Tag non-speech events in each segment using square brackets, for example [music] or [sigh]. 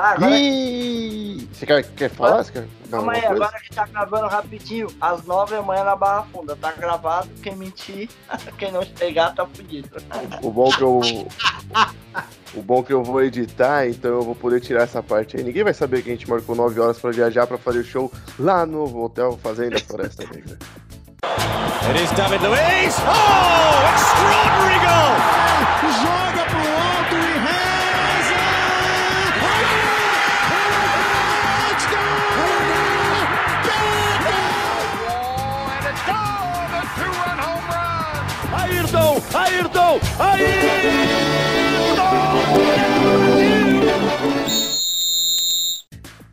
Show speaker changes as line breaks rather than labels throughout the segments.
Ah, agora...
Ih, Você quer, quer falar? Você quer
Calma aí,
coisa?
agora que tá gravando rapidinho, às nove da manhã na Barra Funda. Tá gravado, quem mentir, [laughs] quem não pegar tá fudido.
O bom que eu. O bom que eu vou editar, então eu vou poder tirar essa parte aí. Ninguém vai saber que a gente marcou 9 horas pra viajar pra fazer o show lá no Hotel Fazenda Floresta Negra.
It is David Luiz. Oh, extraordinary goal!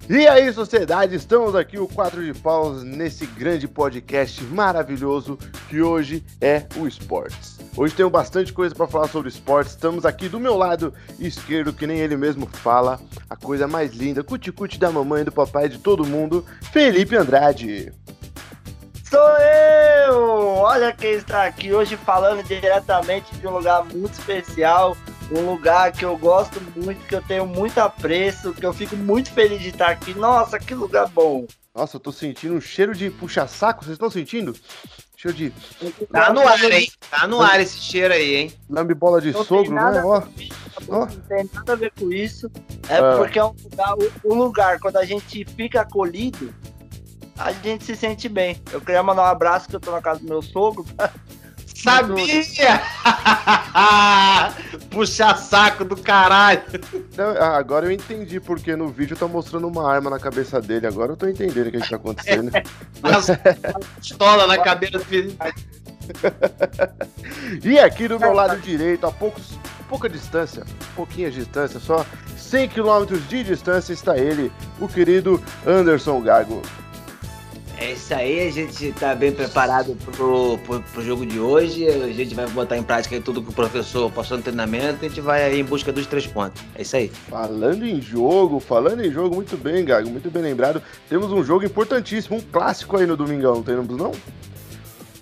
E
aí, sociedade, estamos aqui, o Quatro de Paus, nesse grande podcast maravilhoso que hoje é o Esportes. Hoje tenho bastante coisa para falar sobre esportes. Estamos aqui do meu lado esquerdo, que nem ele mesmo fala, a coisa mais linda, cuticute da mamãe, do papai, de todo mundo, Felipe Andrade.
Sou eu! Olha quem está aqui hoje falando diretamente de um lugar muito especial, um lugar que eu gosto muito, que eu tenho muito apreço, que eu fico muito feliz de estar aqui. Nossa, que lugar bom!
Nossa, eu tô sentindo um cheiro de puxa-saco, vocês estão sentindo? Cheiro de
Tá no ar, hein? Tá no ar esse cheiro aí, hein?
lambe-bola de
Não
sogro, né? Ó.
Não tem nada a ver com isso. É
Ah.
porque é um lugar, um lugar, quando a gente fica acolhido, a gente se sente bem. Eu queria mandar um abraço que eu tô na casa do meu sogro. [laughs]
Sabia! [laughs] Puxa saco do caralho.
Não, ah, agora eu entendi porque no vídeo tá mostrando uma arma na cabeça dele. Agora eu tô entendendo o que, que tá acontecendo. [laughs]
Pistola na cabeça do filho.
E aqui do meu lado direito, a poucos, pouca distância, pouquinha distância, só 100 km de distância está ele, o querido Anderson Gago.
É isso aí, a gente tá bem preparado pro, pro, pro jogo de hoje. A gente vai botar em prática tudo que o professor passou no treinamento e a gente vai aí em busca dos três pontos. É isso aí.
Falando em jogo, falando em jogo, muito bem, Gago, muito bem lembrado. Temos um jogo importantíssimo, um clássico aí no domingão, não temos não?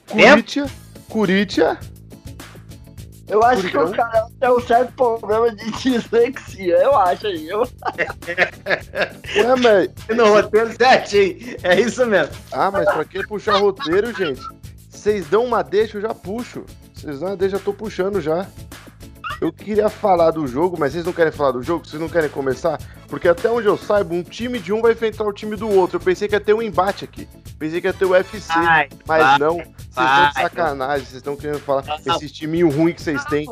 Corinthians, Corinthians,
Eu acho que o cara tem um certo problema de [laughs] dislexia, eu acho aí. Eu...
Ué, mas, [laughs]
No roteiro certinho. É isso mesmo.
ah, mas pra que puxar roteiro, gente? Vocês dão uma deixa, eu já puxo. Vocês dão uma deixa, eu tô puxando já. Eu queria falar do jogo, mas vocês não querem falar do jogo? Vocês não querem começar? Porque até onde eu saiba, um time de um vai enfrentar o time do outro. Eu pensei que ia ter um embate aqui. Pensei que ia ter o UFC.
Vai,
mas
vai,
não, vocês estão de sacanagem. Vocês estão querendo falar
Não.
esse timinho ruim que vocês têm.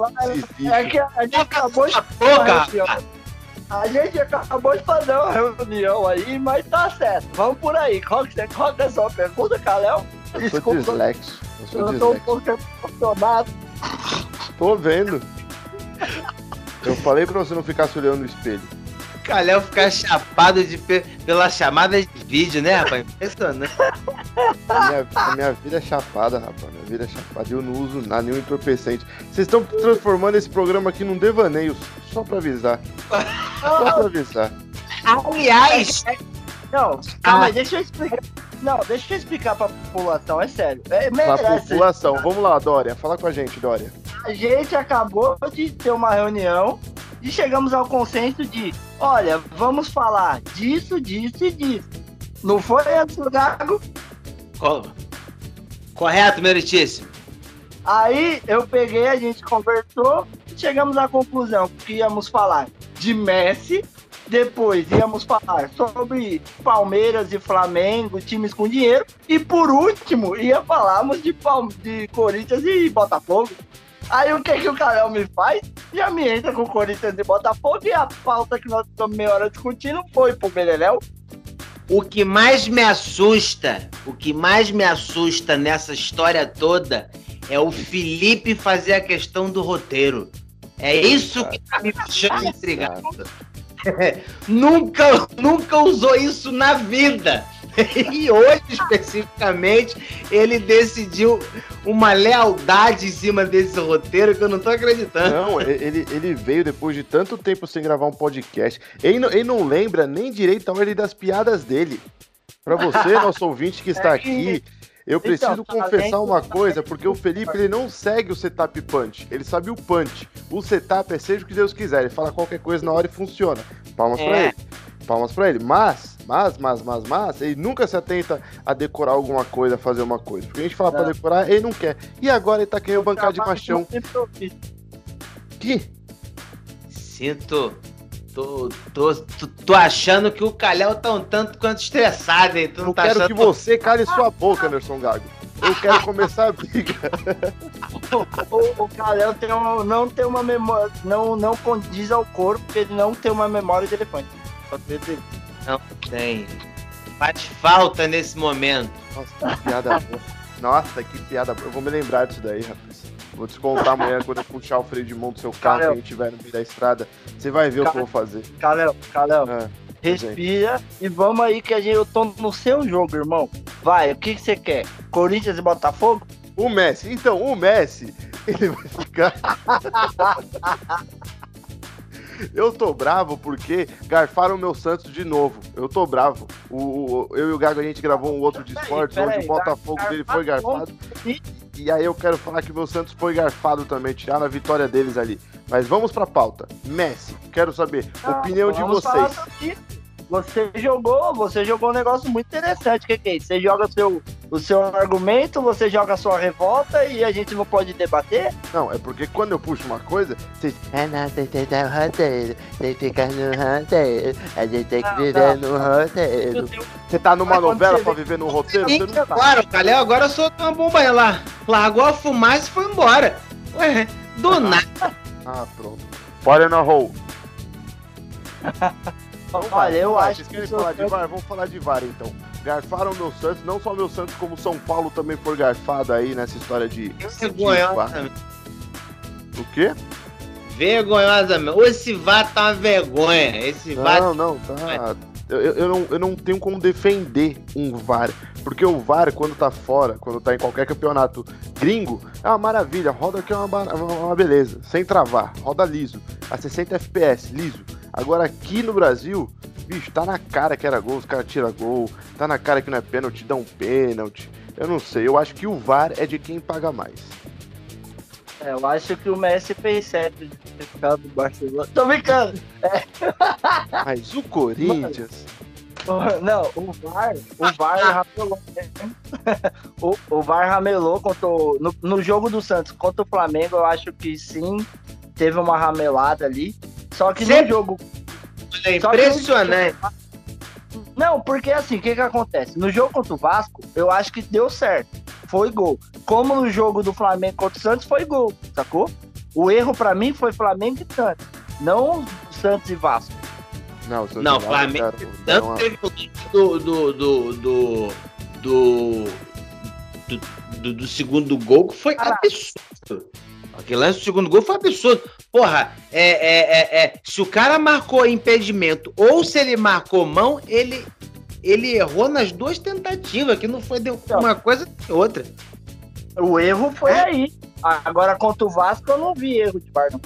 É que a gente acabou de
Boca!
A gente acabou de fazer uma reunião aí, mas tá certo. Vamos por aí. Qual que, qual que é a sua pergunta, Calel?
Eu sou
Desculpa,
dislexo. Eu sou
eu tô um
dislexo.
pouco emocionado.
Tô vendo. Eu falei pra você não ficar se olhando no espelho.
Calhau ficar chapado de, pe- pela chamada de vídeo, né, rapaz? Impressionante.
A minha, a minha vida é chapada, rapaz. Minha vida é chapada. Eu não uso nada, nenhum entorpecente. Vocês estão transformando esse programa aqui num devaneio, só pra avisar. Só pra avisar.
Aliás,
Não, calma
Ah.
deixa eu explicar. Não, deixa eu explicar pra população, é sério. É,
Pra população. Vamos lá, Dória. Fala com a gente, Dória.
A gente acabou de ter uma reunião e chegamos ao consenso de, olha, vamos falar disso, disso e disso. Não foi do Gago?
co- correto, meritíssimo.
Aí eu peguei, a gente conversou e chegamos à conclusão que íamos falar de Messi, depois íamos falar sobre Palmeiras e Flamengo, times com dinheiro, e por último ia falarmos de, Palme- de Corinthians e Botafogo. Aí o que, que o Carel me faz? Já me entra com Corinthians e Botafogo e a pauta que nós estamos meia hora discutindo foi pro Beleléu.
O que mais me assusta, o que mais me assusta nessa história toda é o Felipe fazer a questão do roteiro. É isso que tá me deixando intrigado. [laughs] nunca, nunca usou isso na vida. [laughs] E hoje, especificamente, ele decidiu uma lealdade em cima desse roteiro que eu não tô acreditando.
Não, ele, ele veio depois de tanto tempo sem gravar um podcast. Ele não, ele não lembra nem direito a ordem das piadas dele. Pra você, [laughs] nosso ouvinte que está aqui, eu preciso
Então,
confessar
além
uma
do-
coisa, porque o Felipe ele não segue o setup punch, ele sabe o punch. O setup é seja o que Deus quiser, ele fala qualquer coisa na hora e funciona. Palmas pra
É.
ele. palmas pra ele. Mas, mas, mas, mas, mas, ele nunca se atenta a decorar alguma coisa, a fazer uma coisa. Porque a gente fala pra
Não.
decorar, ele não quer. E agora ele tá querendo bancar de paixão. Que?
Sinto. Tô, tô, tô, tô achando que o Calhau tá um tanto quanto estressado, hein? Tu não
Eu
tá
quero
achando
que você cale sua boca, Anderson Gago. Eu quero começar a briga. [laughs]
O, o tem um- não tem uma memória, não, não condiz ao corpo, porque ele não tem uma memória de elefante.
Não tem. Faz falta nesse momento.
Nossa, que piada boa. Nossa, que piada boa. Eu vou me lembrar disso daí, rapaz. Vou descontar amanhã quando eu puxar o freio de mão do seu carro que a gente estiver no meio da estrada. Você vai ver o que eu vou fazer.
Calhão, Calhão,
É.
respira e vamos aí que a gente, eu tô no seu jogo, irmão. Vai, o que, que você quer? Corinthians e Botafogo?
O Messi, então, o Messi, ele vai ficar. [laughs] Eu tô bravo porque garfaram o meu Santos de novo. Eu tô bravo. O, o- eu e o Gago a gente gravou um outro de esportes onde o Botafogo dele foi
garfado.
E aí eu quero falar que o meu Santos foi garfado também, tiraram a vitória deles ali. Mas vamos pra pauta. Messi, quero saber a opinião de vocês.
Você jogou, você jogou um negócio muito interessante. O que, que é isso? Você joga o seu, o seu argumento, você joga a sua revolta e a gente não pode debater?
Não, é porque quando eu puxo uma coisa, vocês.
Ah, não, tem que dar o roteiro, tem que ficar no roteiro, a gente tem que viver no roteiro.
Você tá numa
Mas
novela pra viver num roteiro?
Sim,
Você não tá.
claro, Calhau agora soltou uma bomba aí lá. Largou a fumaça e foi embora. Ué, do nada.
Ah, pronto. Fire na hole. [laughs]
Olha, eu acho
Vocês
que
querem falar de VAR? Vamos falar de VAR então. Garfaram meu Santos, não só meu Santos, como São Paulo também foi garfado aí nessa história de.
Vergonhosamente.
O quê?
Vergonhosamente. Ô, Esse VAR tá uma vergonha. Esse VAR.
Não, não, tá. Eu, eu- não, eu não tenho como defender um VAR. Porque o VAR, quando tá fora, quando tá em qualquer campeonato gringo, é uma maravilha. Roda aqui é uma- uma beleza. Sem travar. Roda liso. A 60 FPS, liso. Agora aqui no Brasil, bicho, tá na cara que era gol, os caras tiram gol. Tá na cara que não é pênalti, dão pênalti. Eu não sei. Eu acho que o VAR é de quem paga mais.
É, eu acho que o Messi fez certo de ter ficado do Barcelona. Tô brincando! [laughs]
Mas o Corinthians.
Não, o VAR, o VAR ramelou. né? [laughs] o, o VAR ramelou contra o, no, no jogo do Santos contra o Flamengo, eu acho que sim, teve uma ramelada ali. Ssó que no
Sempre-
jogo.
É
só que
impressionante.
no- Não, porque assim, o que que acontece? No jogo contra o Vasco, eu acho que deu certo. Foi gol. Como no jogo do Flamengo contra o Santos, foi gol, sacou? O erro pra mim foi Flamengo e Santos, não Santos e Vasco.
Não, o Santos
Não, Flamengo- Tanto
uma-
teve o lance do. do. do. do, do- do- do segundo gol que foi
Caraca.
absurdo. Aquele lance do segundo gol foi absurdo. Porra, é, é, é, é, se o cara marcou impedimento ou se ele marcou mão, ele, ele errou nas duas tentativas, que não foi de uma coisa nem outra.
O erro foi aí. Agora contra o Vasco eu não vi erro de VAR, não.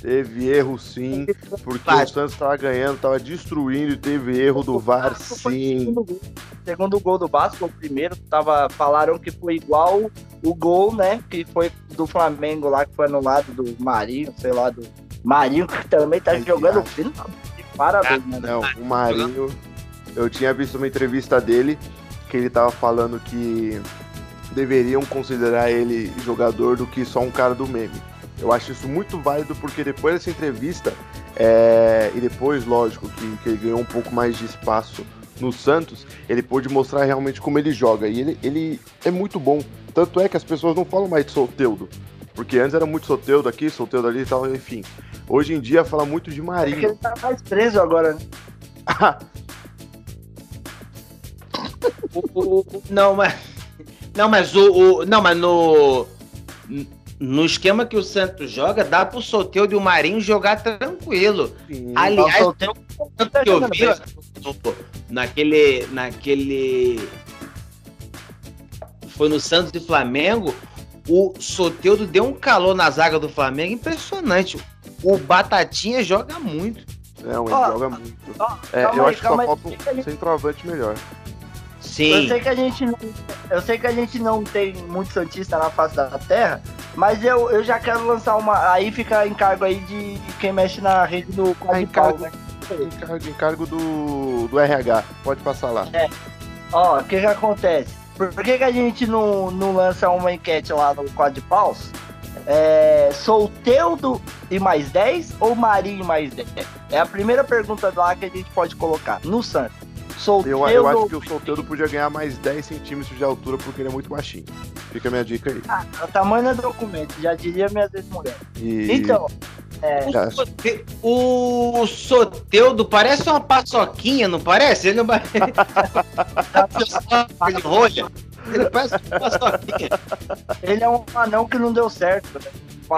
Teve erro sim, porque o Santos tava ganhando, tava destruindo e teve erro do VAR
o
sim.
Segundo gol. Segundo gol do Vasco, o primeiro, tava, falaram que foi igual o gol, né? Que foi do Flamengo lá, que foi anulado do Marinho, sei lá, do Marinho, que também tá
Ai,
jogando fino. Parabéns, mano.
Não, o Marinho, eu tinha visto uma entrevista dele que ele tava falando que deveriam considerar ele jogador do que só um cara do meme. Eu acho isso muito válido porque depois dessa entrevista, é, e depois, lógico, que, que ele ganhou um pouco mais de espaço no Santos, ele pôde mostrar realmente como ele joga. E ele, ele é muito bom. Tanto é que as pessoas não falam mais de Soteudo. Porque antes era muito Soteudo aqui, Soteudo ali e tal, enfim. Hoje em dia fala muito de
É que
Marinho.
ele tá mais preso agora, né? [laughs]
O- o- o- não, mas. Não, mas o. o- não, mas no. No esquema que o Santos joga, dá pro Soteldo e o Marinho jogar tranquilo.
Sim.
Aliás,
o tá
que eu vi naquele. naquele. Foi no Santos e Flamengo. O Soteudo deu um calor na zaga do Flamengo impressionante. O Batatinha joga muito.
Não, ele
Ó,
joga muito.
ó,
É,
calma
eu
aí,
acho que só
aí.
falta um centroavante melhor.
Eu
Sim.
sei que a gente não, eu sei que a gente não tem muito santista na face da terra, mas eu, eu já quero lançar uma. Aí fica encargo aí de, quem mexe na rede do
Ah,
Quadripau,
encargo.
né?
encargo, encargo do, do RH. Pode passar lá.
Ó, o que que acontece? Por que, que a gente não, não lança uma enquete lá no quadro de paus? É, Solteudo e mais 10 ou Marinho e mais 10? É a primeira pergunta lá que a gente pode colocar. No Santos. Solteudo
Eu, eu acho que o solteiro podia ganhar mais 10 centímetros de altura porque ele é muito baixinho. Fica a minha dica aí.
Ah, o tamanho é documento, já diria minhas ex-mulheres.
E-
Então, é,
O, sote... o Soteudo parece uma paçoquinha, não parece? Ele não [laughs] parece. Ele rolha. Ele parece uma paçoquinha.
ele é um anão que não deu certo, né?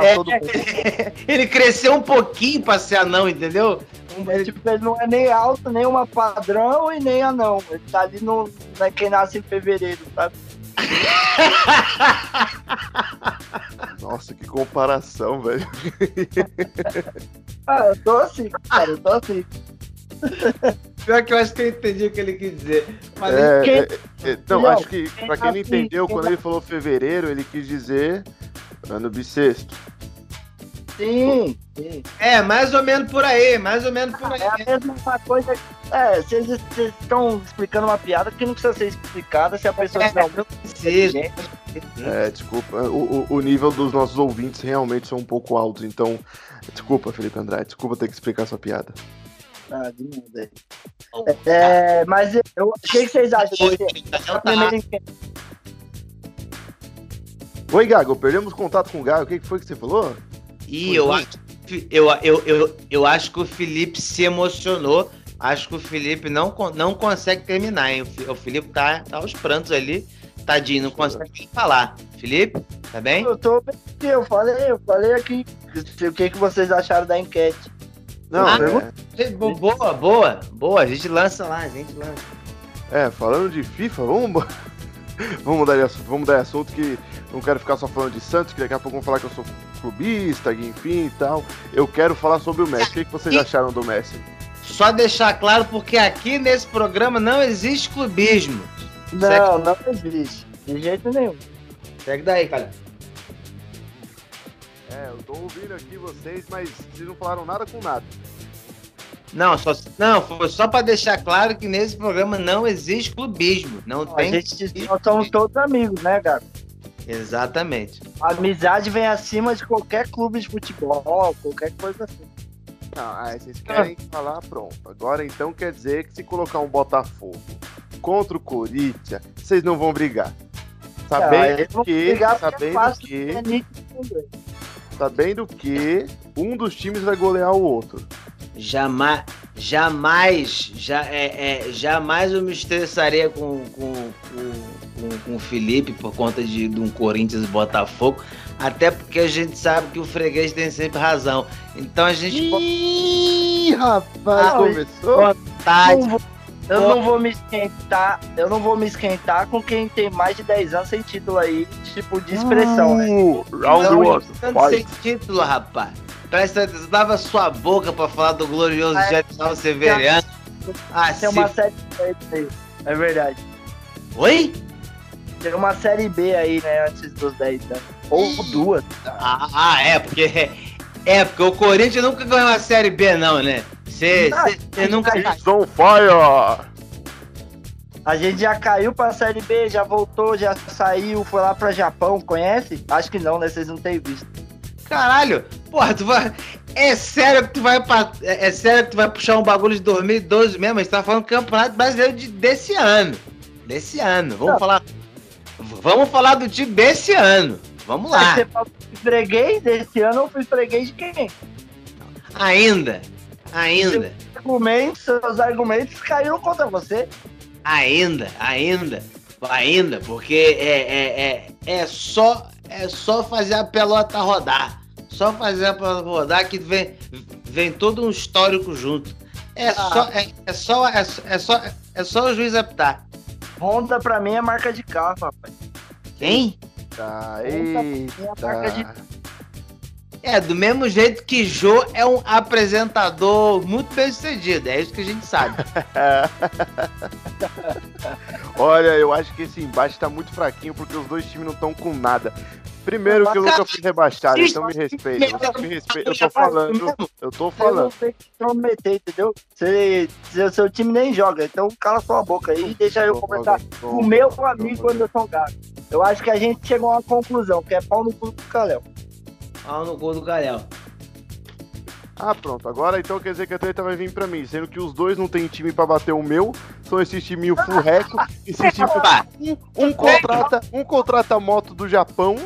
É,
do [laughs]
ele cresceu um pouquinho pra ser anão, entendeu?
É, tipo, ele não é nem alto, nem uma padrão e nem anão. Ele tá ali no. Né, quem nasce em fevereiro, sabe? [laughs]
Nossa, que comparação, velho. [laughs]
Ah, eu tô assim, cara, eu tô assim. [laughs]
Pior que eu acho que eu entendi o que ele quis dizer. Mas
É,
quem-
é, é, não,
Não,
acho que pra quem não entendeu,
quem
quando ele falou fevereiro, ele quis dizer ano bissexto.
Sim,
É, mais ou menos por aí, mais ou menos por aí.
É a mesma coisa. É, vocês estão explicando uma piada que não precisa ser explicada se a pessoa
É, não precisa.
É, desculpa, o, o- o nível dos nossos ouvintes realmente são um pouco altos, então. Desculpa, Felipe Andrade, desculpa ter que explicar sua piada.
Ah, de aí. É, mas eu, o que, vocês acham
tá.
enquete?
Oi, Gago, perdemos contato com o Gago, o que foi que você falou?
E eu acho, eu, eu, eu, eu acho que o Felipe se emocionou. Acho que o Felipe não, não consegue terminar, hein? O Felipe tá, tá aos prantos ali. Tadinho, não consegue nem falar. Felipe, tá bem?
Eu tô bem aqui, eu falei, eu falei aqui o que, que vocês acharam da enquete.
Não,
Ah,
é,
Bo- Boa, boa, boa. A gente lança lá, a gente lança.
é, falando de FIFA, vamos, vamos, mudar de assunto, vamos mudar de assunto que não quero ficar só falando de Santos, que daqui a pouco vão falar que eu sou clubista, enfim e tal. Eu quero falar sobre o Messi. O que, que vocês acharam do Messi?
Só deixar claro, porque aqui nesse programa não existe clubismo.
Não, não existe. De jeito nenhum.
Segue daí, cara.
É, eu tô ouvindo aqui vocês, mas vocês não falaram nada com nada.
Não, só, não, foi só pra deixar claro que nesse programa não existe clubismo. Não
A
tem.
gente, nós somos todos amigos, né, Gabi?
Exatamente.
A amizade vem acima de qualquer clube de futebol, qualquer coisa assim.
Não, ah, vocês querem falar, pronto. Agora então quer dizer que se colocar um Botafogo contra o Corinthians, vocês não vão brigar.
Ah,
Sabendo
vão
que,
brigar é
sabendo que,
é também.
sabendo que um dos times vai golear o outro.
Jamais, jamais, já, é, é, jamais eu me estressaria com, com, com, com, com o Felipe por conta de, de um Corinthians e Botafogo. Até porque a gente sabe que o freguês tem sempre razão. Então a gente pode
Ih, rapaz,
Ah,
começou?
Não vou- eu não vou me esquentar, eu não vou me esquentar com quem tem mais de 10 anos sem título aí, tipo de expressão, né?
Uh, round
Não,
one,
sem título, rapaz. Presta atenção, dava sua boca pra falar do glorioso
É,
Jefferson Severiano. Ah,
Tem uma
se...
série B aí, é verdade.
Oi?
Tem uma série B aí, né, antes dos 10 anos. Ou duas.
Ah, ah, é, porque. É, porque o Corinthians nunca ganhou uma Série B, não, né? Você nunca.
It's on fire!
A gente já caiu pra série B, já voltou, já saiu, foi lá pra Japão, conhece? Acho que não, né? Vocês não têm visto.
Caralho, porra, tu vai. É sério que tu vai pra... é, é sério que tu vai puxar um bagulho de 2012 mesmo? A gente tá falando do Campeonato Brasileiro de, desse ano. Desse ano. Vamos
Não.
falar. Vamos falar do time desse ano. Vamos lá.
Você falou freguês desse ano, eu fui freguês de quem?
Ainda. Ainda.
Argumentos, seus argumentos caíram contra você.
Ainda, ainda, ainda, porque é, é, é, é, só, é só fazer a pelota rodar. Só fazer a rodar que vem, vem todo um histórico junto. É,
Ah.
só, é, é, só, é, só- é, só, é só o juiz apitar.
Honda pra mim é marca de carro, rapaz.
Quem?
Tá,
É a marca de
eita.
É, do mesmo jeito que Jô é um apresentador muito bem sucedido. É isso que a gente sabe. [laughs]
Olha, eu acho que esse embate tá muito fraquinho porque os dois times não estão com nada. Primeiro que eu nunca fui rebaixado, então me respeita. Você me respeita. Eu tô falando, eu tô
Eu
falando.
não sei que prometer, entendeu? Você, seu, seu time nem joga, então cala sua boca aí e deixa eu conversar com o meu amigo Anderson Gago. Eu acho que a gente chegou a uma conclusão, que é pau no cu do Caléu.
Pau no gol do Galéu.
Ah, pronto. Agora então quer dizer que a treta vai vir pra mim. Sendo que os dois não tem time pra bater o meu. São esses timinhos furreco. [laughs] Esses times
Opa,
Um contrata, um contrata a moto do Japão,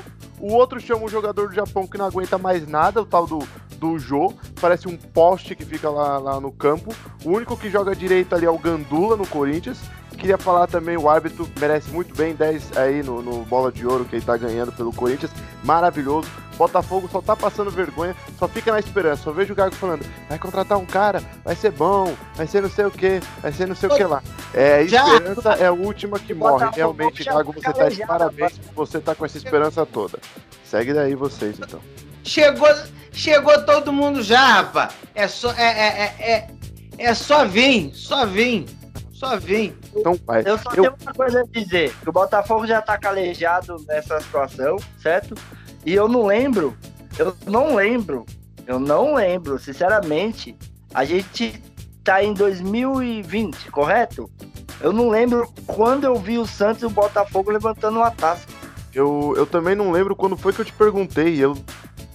o outro chama um jogador do Japão que não aguenta mais nada, o tal do, do Jô, parece um poste que fica lá, lá no campo. O único que joga direito ali é o Gandula no Corinthians. Queria falar também, o árbitro merece muito bem 10 aí no, no bola de ouro que ele tá ganhando pelo Corinthians. Maravilhoso. Botafogo só tá passando vergonha, só fica na esperança. Só vejo o Gago falando: vai contratar um cara, vai ser bom, vai ser não sei o que, vai ser não sei o que lá. É, esperança é a última que morre. Realmente, Gago, você tá de parabéns, você tá com essa esperança toda. Segue daí vocês, então.
Chegou, chegou todo mundo já, rapaz. É só, é, é, é, é, é só vir, só vir, só vir.
Então, vai.
Eu só
Eu-
tenho uma coisa a dizer, que o Botafogo já tá calejado nessa situação, certo? E eu não lembro, eu não lembro, eu não lembro, sinceramente, a gente tá em 2020, correto? Eu não lembro quando eu vi o Santos e o Botafogo levantando uma taça.
Eu, eu também não lembro quando foi que eu te perguntei. Eu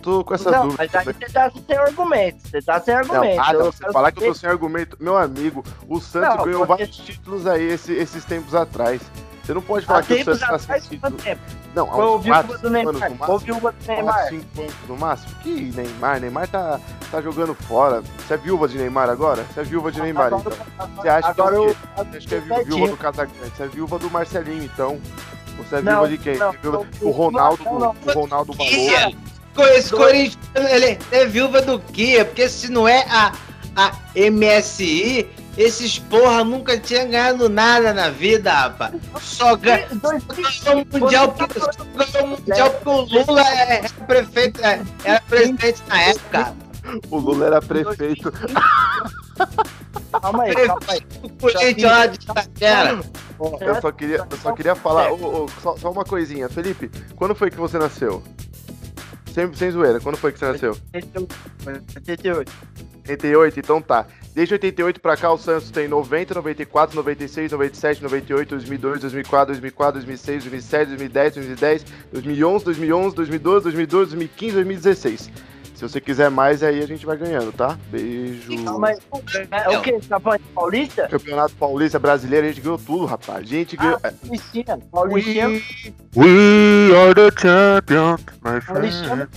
tô com essa
não,
dúvida.
mas aí você tá sem argumento, você tá sem
Não,
argumento.
ah, não, você falar que eu tô sem argumento. Meu amigo, o Santos
Não,
ganhou
porque-
vários títulos aí esse- esses tempos atrás. Você não pode falar
Há
que o Santos tá sem título.
tempo?
Não, há
Foi o
uns
viúva
4,
do
5 anos
Neymar.
no
Foi o
máximo.
viúva do
4,
Neymar.
5 anos no máximo. Que Neymar? Neymar tá, tá jogando fora. Você é viúva de Neymar agora? Você é viúva de Neymar, então. Você acha que é
Agora
o
eu.
quê? Você acha que é vi- viúva do Casagrande? Você é viúva do Marcelinho, então. Você é
Não,
viúva de quem?
não,
é viúva
não,
do Ronaldo,
não, não.
do Ronaldo Balou.
Esse Corinthians, ele é viúva do quê? Porque se não é a, a MSI, esses porra nunca tinham ganhado nada na vida, rapaz. Só Ganhou o Mundial só o Mundial porque o Lula é, é prefeito, é, era presidente na época.
O Lula era prefeito.
Calma aí, calma aí.
O Corinthians lá de Itaquera.
Eu só queria, eu só queria falar, ô, ô, só, só uma coisinha. Felipe, quando foi que você nasceu? Sem, sem zoeira, quando foi que você nasceu?
88.
88, então tá. Desde 88 pra cá, o Santos tem 90, 94, 96, 97, 98, 2002, 2004, 2004, 2006, 2007, 2010, 2010, 2011, 2011, 2012, 2012, 2015, 2016. Se você quiser mais, aí a gente vai ganhando, tá? Beijo.
Calma aí. É o quê? Você tá de Paulista?
Campeonato Paulista Brasileiro, a gente ganhou tudo, rapaz. A gente ganhou.
Ah, Paulistinha. Paulistinha.
We are the champions, my
Paulistinha.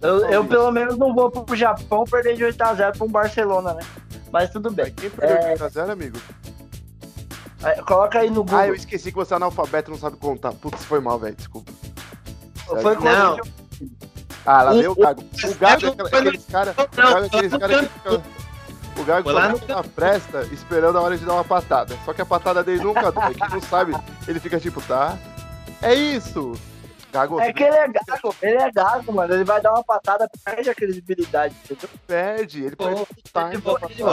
Eu, eu pelo menos não vou pro Japão perder de 8x0 pra um Barcelona, né? Mas tudo bem.
Quem perdeu
É.
de 0 amigo?
É, Coloca aí no Google.
Ah, eu esqueci que você é analfabeto e não sabe contar. Putz, foi mal, velho. Desculpa.
Foi quando
Não.
eu-
Ah, lá
O-
veio o Gago. O Gago é aqueles caras. É aqueles caras que ficam. O Gago
Foi lá
fica na fresta esperando a hora de dar uma patada. Só que a patada dele nunca dói. Quem não sabe, ele fica tipo, tá? É isso! Gago,
É que ele é gago, ele é gago, mano. Ele vai dar uma patada, perde a credibilidade, entendeu?
perde. Ele pode
ele foi-
Ele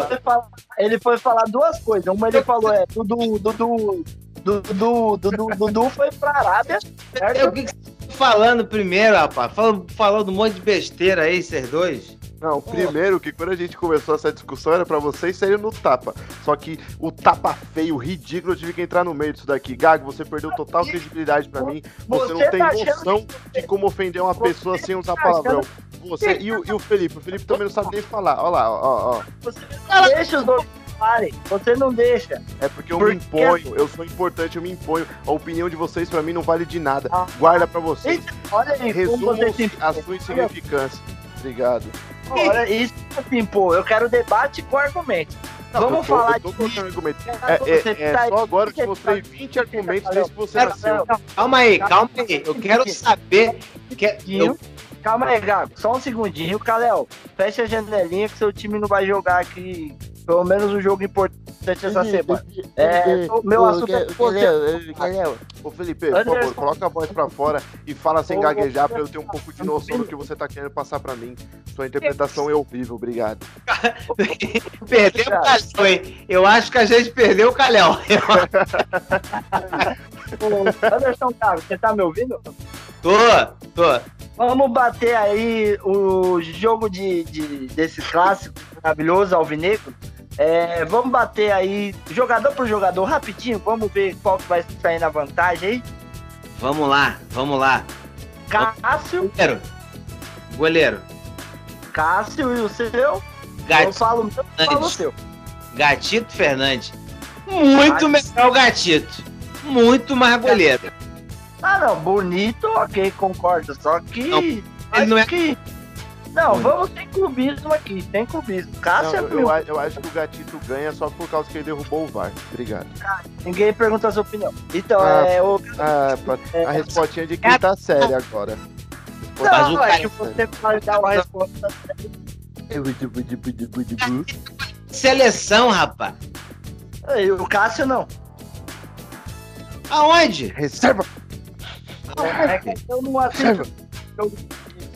foi, falar, ele foi falar duas coisas. Uma ele falou, é, Dudu, Dudu, Dudu, Dudu, Dudu foi pra Arábia, certo?
o tá falando primeiro, rapaz? Falando, falando um monte de besteira aí, vocês dois.
Não, primeiro que quando a gente começou essa discussão era pra vocês saírem no tapa. Só que o tapa feio, ridículo, eu tive que entrar no meio disso daqui. Gago, você perdeu total credibilidade pra mim. Você não tem
tá
noção de como ofender uma pessoa sem usar palavrão. Você e o, e o Felipe. O Felipe também não sabe nem falar. Olha lá, ó, ó. ó.
Você não deixa os outros falarem. Você não deixa.
É porque eu
Porque-
me imponho. Eu sou importante, eu me imponho. A opinião de vocês pra mim não vale de nada.
Ah.
Guarda pra vocês.
Olha aí, como você
a sua insignificância. Obrigado.
Olha, isso assim, pô, eu quero debate com argumentos.
Não,
Vamos
eu tô-
falar
eu tô
de. Você
É, é, é
tá-
só agora que eu
você
mostrei
tá-
20 argumentos
Não,
desde que você
não,
nasceu.
Calma aí, calma aí. Eu quero saber. Que, eu,
Segundinho. Calma aí, Gago. Só um segundinho. Caléo, fecha a janelinha que seu time não vai jogar aqui. Pelo menos um jogo importante essa semana. É, o meu assunto é.
Galéu,
Ô Felipe, por favor, coloca a voz pra fora e fala sem gaguejar pra eu ter um pouco de noção do que você tá querendo passar pra mim. Sua interpretação é horrível, obrigado. [laughs]
perdeu o Calhão, hein? Eu acho que a gente perdeu o Calhão. [laughs]
Anderson, Gago, você tá me ouvindo?
Tô, tô.
Vamos bater aí o jogo de, de- desse clássico maravilhoso, Alvinegro. É, vamos bater aí jogador por jogador rapidinho. Vamos ver qual que vai sair na vantagem aí.
Vamos lá, vamos lá.
Cássio,
Goleiro. Goleiro.
Cássio e o seu. Eu
Gat...
falo o meu, eu falo o seu.
Gatito Fernandes. Muito melhor o Gatito. Muito mais goleiro.
Ah, não, bonito, ok, concordo. Só que.
Não,
acho
não é-
que. Não, vamos sem clubismo aqui, sem clubismo. Cássio
Não,
é
eu,
meu.
a- eu acho que o Gatito ganha só por causa que ele derrubou o VAR. Obrigado.
Ninguém pergunta a sua opinião. Então,
Ah,
é o.
Ah, pra- a respostinha de quinta série agora.
Mas
Não,
o
é
cara-
que você pode dar uma resposta.
Seleção, rapaz.
O Cássio não.
Aonde?
Reserva!
É que eu não jogo de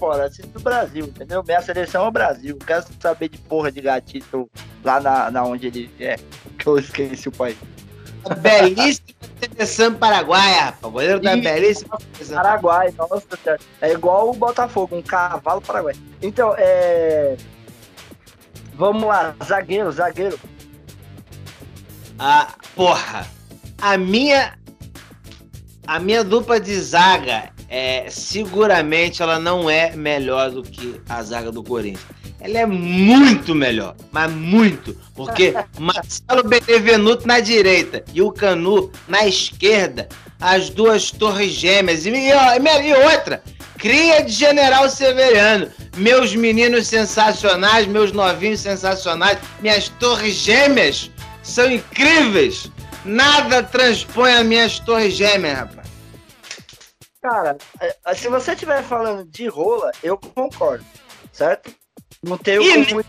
fora, assisto do Brasil, entendeu? Minha seleção é o Brasil. Não quero saber de porra de gatito lá na, na onde ele é. Que eu esqueci o país.
Belíssima seleção paraguaia, rapaz. O goleiro da
Ih,
belíssima seleção.
Paraguai, nossa senhora. É igual o Botafogo, um cavalo paraguai. Então, é. Vamos lá, zagueiro, zagueiro.
Ah, porra. A minha. A minha dupla de zaga é seguramente ela não é melhor do que a zaga do Corinthians. Ela é muito melhor, mas muito, porque [laughs] Marcelo Benevenuto na direita e o Canu na esquerda, as duas torres gêmeas e, e, e outra, cria de General Severiano, meus meninos sensacionais, meus novinhos sensacionais, minhas torres gêmeas são incríveis. Nada transpõe as minhas torres gêmeas, rapaz.
Cara, é, se você estiver falando de rola, eu concordo, certo? Não tenho como.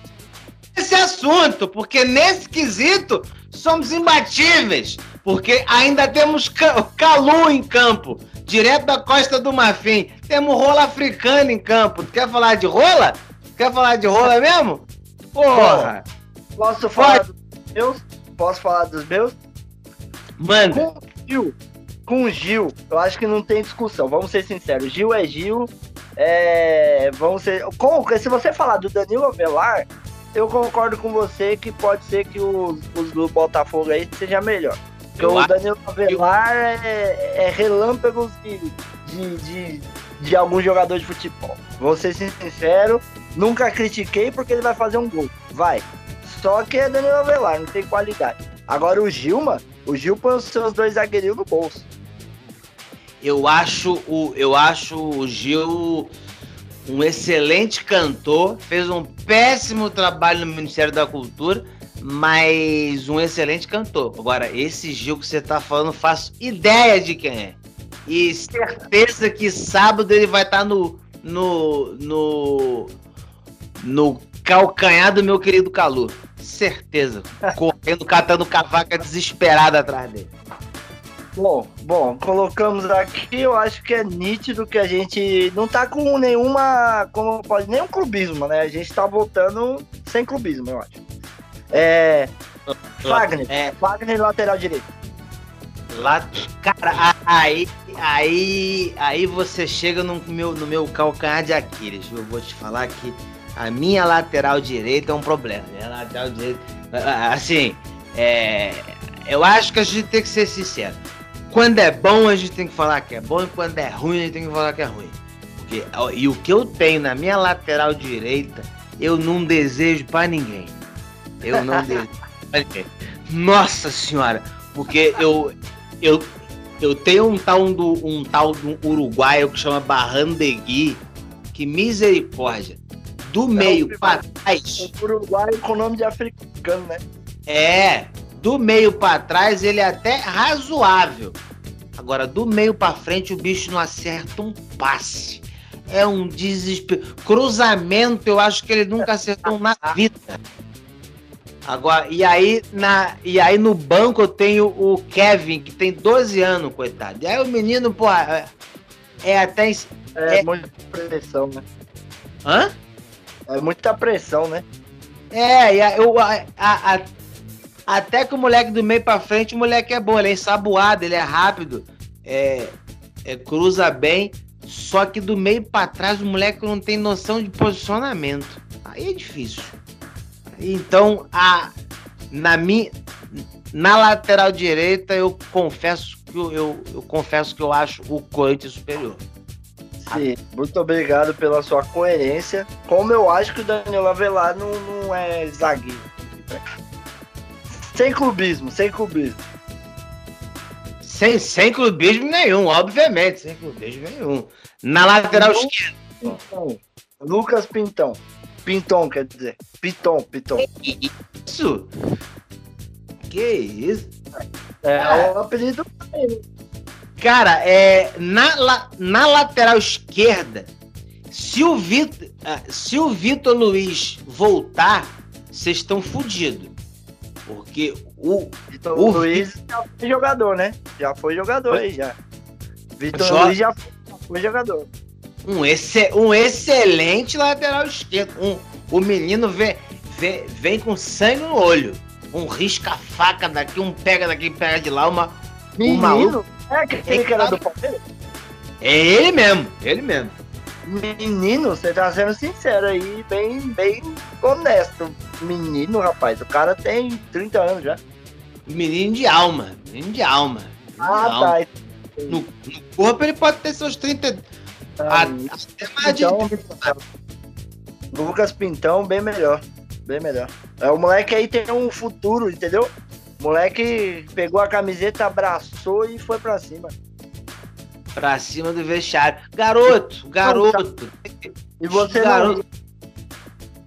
Esse assunto, porque nesse quesito somos imbatíveis, porque ainda temos Calu em campo, direto da Costa do Marfim. Temos rola africana em campo. Tu quer falar de rola? Quer falar de rola mesmo? Porra!
Posso falar dos meus? Posso falar dos meus?
Manda.
Com o Gil, com o Gil, eu acho que não tem discussão. Vamos ser sinceros. Gil é Gil. É, vamos ser. Com, se você falar do Danilo Avelar, eu concordo com você que pode ser que os, os do Botafogo aí seja melhor. Porque
Eu
o Danilo Avelar é, é relâmpagos de, de, de, de algum jogador de futebol. Vou ser sincero, nunca critiquei porque ele vai fazer um gol. Vai. Só que é Danilo Avelar, não tem qualidade. Agora o Gilma, o Gil põe os seus dois zagueirinhos no bolso.
Eu acho o, eu acho o Gil um excelente cantor, fez um péssimo trabalho no Ministério da Cultura, mas um excelente cantor. Agora, esse Gil que você tá falando, faço ideia de quem é. E certeza que sábado ele vai estar no, no, no, no calcanhar do meu querido Calu. Certeza. [laughs] Correndo, catando cavaca desesperada atrás dele.
Bom, bom, colocamos aqui, eu acho que é nítido que a gente não tá com nenhuma, como pode, nenhum clubismo, né? A gente tá voltando sem clubismo, eu acho. É, Fagner,
É,
Fagner lateral direito.
Lá, cara, aí, aí, aí você chega no meu, no meu calcanhar de Aquiles. Eu vou te falar que a minha lateral direita é um problema. Minha lateral direita, assim, é, eu acho que a gente tem que ser sincero. Quando é bom, a gente tem que falar que é bom, e quando é ruim, a gente tem que falar que é ruim. Porque, e o que eu tenho na minha lateral direita, eu não desejo pra ninguém. Eu não [laughs] desejo pra ninguém. Nossa senhora, porque eu, eu, eu tenho um tal do um tal do uruguaio que chama Barrandegui, que misericórdia. Do meio
o
pra trás,
O Uruguai com nome de africano, né?
é, do meio pra trás ele é até razoável. Agora, do meio pra frente o bicho não acerta um passe. É um desespero. Cruzamento, eu acho que ele nunca acertou na vida. Agora, e aí, na, e aí no banco eu tenho o Kevin, que tem 12 anos, coitado. E aí o menino, pô, é, é até.
É,
É.
muita pressão, né?
Hã?
É muita pressão, né?
É, eu, a- a- a- até que o moleque do meio pra frente, o moleque é bom, ele é ensaboado, ele é rápido, é, é, cruza bem, Só que do meio pra trás o moleque não tem noção de posicionamento. Aí é difícil. Então, a, na, minha, na lateral direita, eu confesso que eu, eu, eu confesso que eu acho o Corinthians superior.
Sim, muito obrigado pela sua coerência. Como eu acho que o Danilo Avelar não, não é zagueiro. Sem clubismo, sem clubismo.
Sem, sem clubismo nenhum, obviamente, sem clubismo nenhum. Na lateral esquerda.
Pintão. Lucas Pintão. Pinton, quer dizer. Piton, Piton.
Que isso? Que isso?
É o apelido
Cara, é, na, la- na lateral esquerda, se o Vitor, ah, se o Vitor Luiz voltar, vocês estão fodidos. Porque o
Vitor
O
Luiz já foi jogador, né? Já foi jogador aí, já. Vitor
Jo-
Luiz já foi jogador.
um, exce- um excelente lateral esquerdo. Um, o menino vem, vem, vem com sangue no olho. Um risca-faca daqui, um pega daqui, pega de lá, uma. O maluco.
É aquele que era do Palmeiras?
É ele mesmo, ele mesmo.
Menino, você tá sendo sincero aí, bem, bem honesto. Menino, rapaz, o cara tem 30 anos já.
Menino de alma, menino de alma. menino de
Ah,
alma.
tá.
No, no corpo ele pode ter seus 30.
Ah,
a- até mais de.
Então, Lucas Pintão, bem melhor. Bem melhor. É, o moleque aí tem um futuro, entendeu? O moleque pegou a camiseta, abraçou e foi pra cima.
Pra cima do vestiário. Garoto, garoto.
E você
Garoto.
não.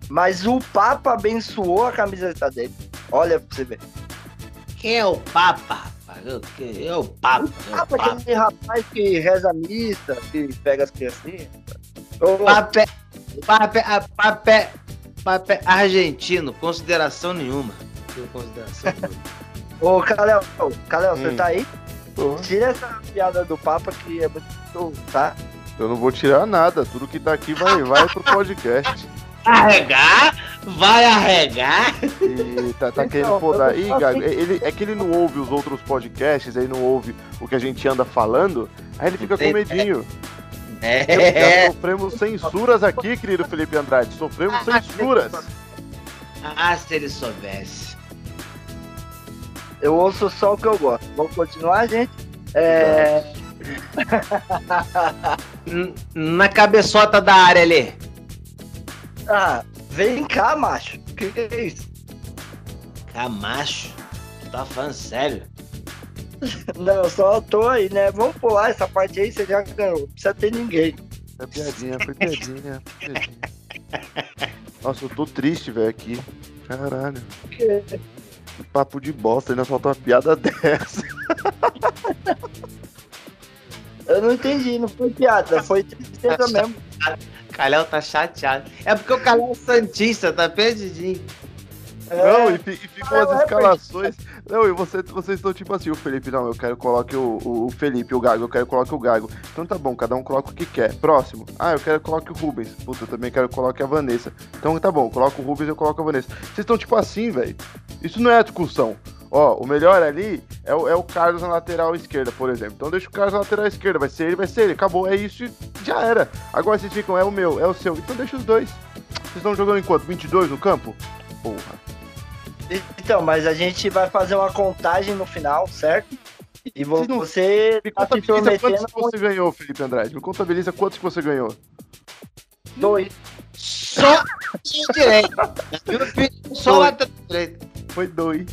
Mas o Papa abençoou a camiseta dele. Olha pra você ver.
Quem é o Papa, Quem é o Papa? É o
Papa,
Papa.
aquele rapaz que reza a missa, que pega as criancinhas. Ô,
Papa é- Papa é- é- é argentino, consideração nenhuma. Consideração nenhuma. [laughs]
Ô, Calel, Calel, você
Hum.
tá aí?
Tô.
Tira essa piada do Papa que é muito. tá?
Eu não vou tirar nada. Tudo que tá aqui vai, vai pro podcast. [laughs]
Arregar? Vai arregar?
E tá, tá
Então,
querendo podar.
eu
Ih, Gago,
sei-
ele, é que ele não ouve os outros podcasts, aí não ouve o que a gente anda falando, aí ele fica com medinho. Já
É.
sofremos censuras aqui, querido Felipe Andrade. Sofremos censuras.
Ah, se ele soubesse.
Eu ouço só o que eu gosto. Vamos continuar, gente? É. [laughs]
Na cabeçota da área ali.
Ah, vem cá, macho. O que, que é isso?
Camacho. Tu tá falando sério? [laughs]
Não, eu só tô aí, né? Vamos pular essa parte aí, você já ganhou. Não precisa ter ninguém.
É piadinha, foi piadinha. piadinha. Nossa, eu tô triste, velho, aqui. Caralho. [laughs] Papo de bosta, ainda faltou uma piada [laughs] dessa.
Eu não entendi, não foi piada, foi tristeza mesmo.
Calhau tá chateado. É porque o Calhau é Santista, tá perdidinho.
Não,
É,
e, fi- e ficam as
é,
escalações. Não, e você, vocês estão tipo assim, o Felipe, não, eu quero que coloque o, o, Felipe, o Gago, eu quero que coloque o Gago. Então tá bom, cada um coloca o que quer. Próximo. Ah, eu quero que coloque o Rubens. Puta, eu também quero que coloque a Vanessa. Então tá bom, coloca o Rubens, eu coloco a Vanessa. Vocês estão tipo assim, velho. Isso não é discussão. Ó, o melhor ali é o, é o Carlos na lateral esquerda, por exemplo. Então deixa o Carlos na lateral esquerda, vai ser ele, vai ser ele. Acabou, é isso e já era. Agora vocês ficam, é o meu, é o seu. Então deixa os dois. Vocês estão jogando em quanto? 22 no campo? Porra.
Então, mas a gente vai fazer uma contagem no final, certo? E vo-
Vocês não-
você
Me
tá se
contabiliza quantos que você ganhou, Felipe Andrade. Me contabiliza quantos que você ganhou.
dois.
Só [laughs] direito. Só direito.
Foi dois.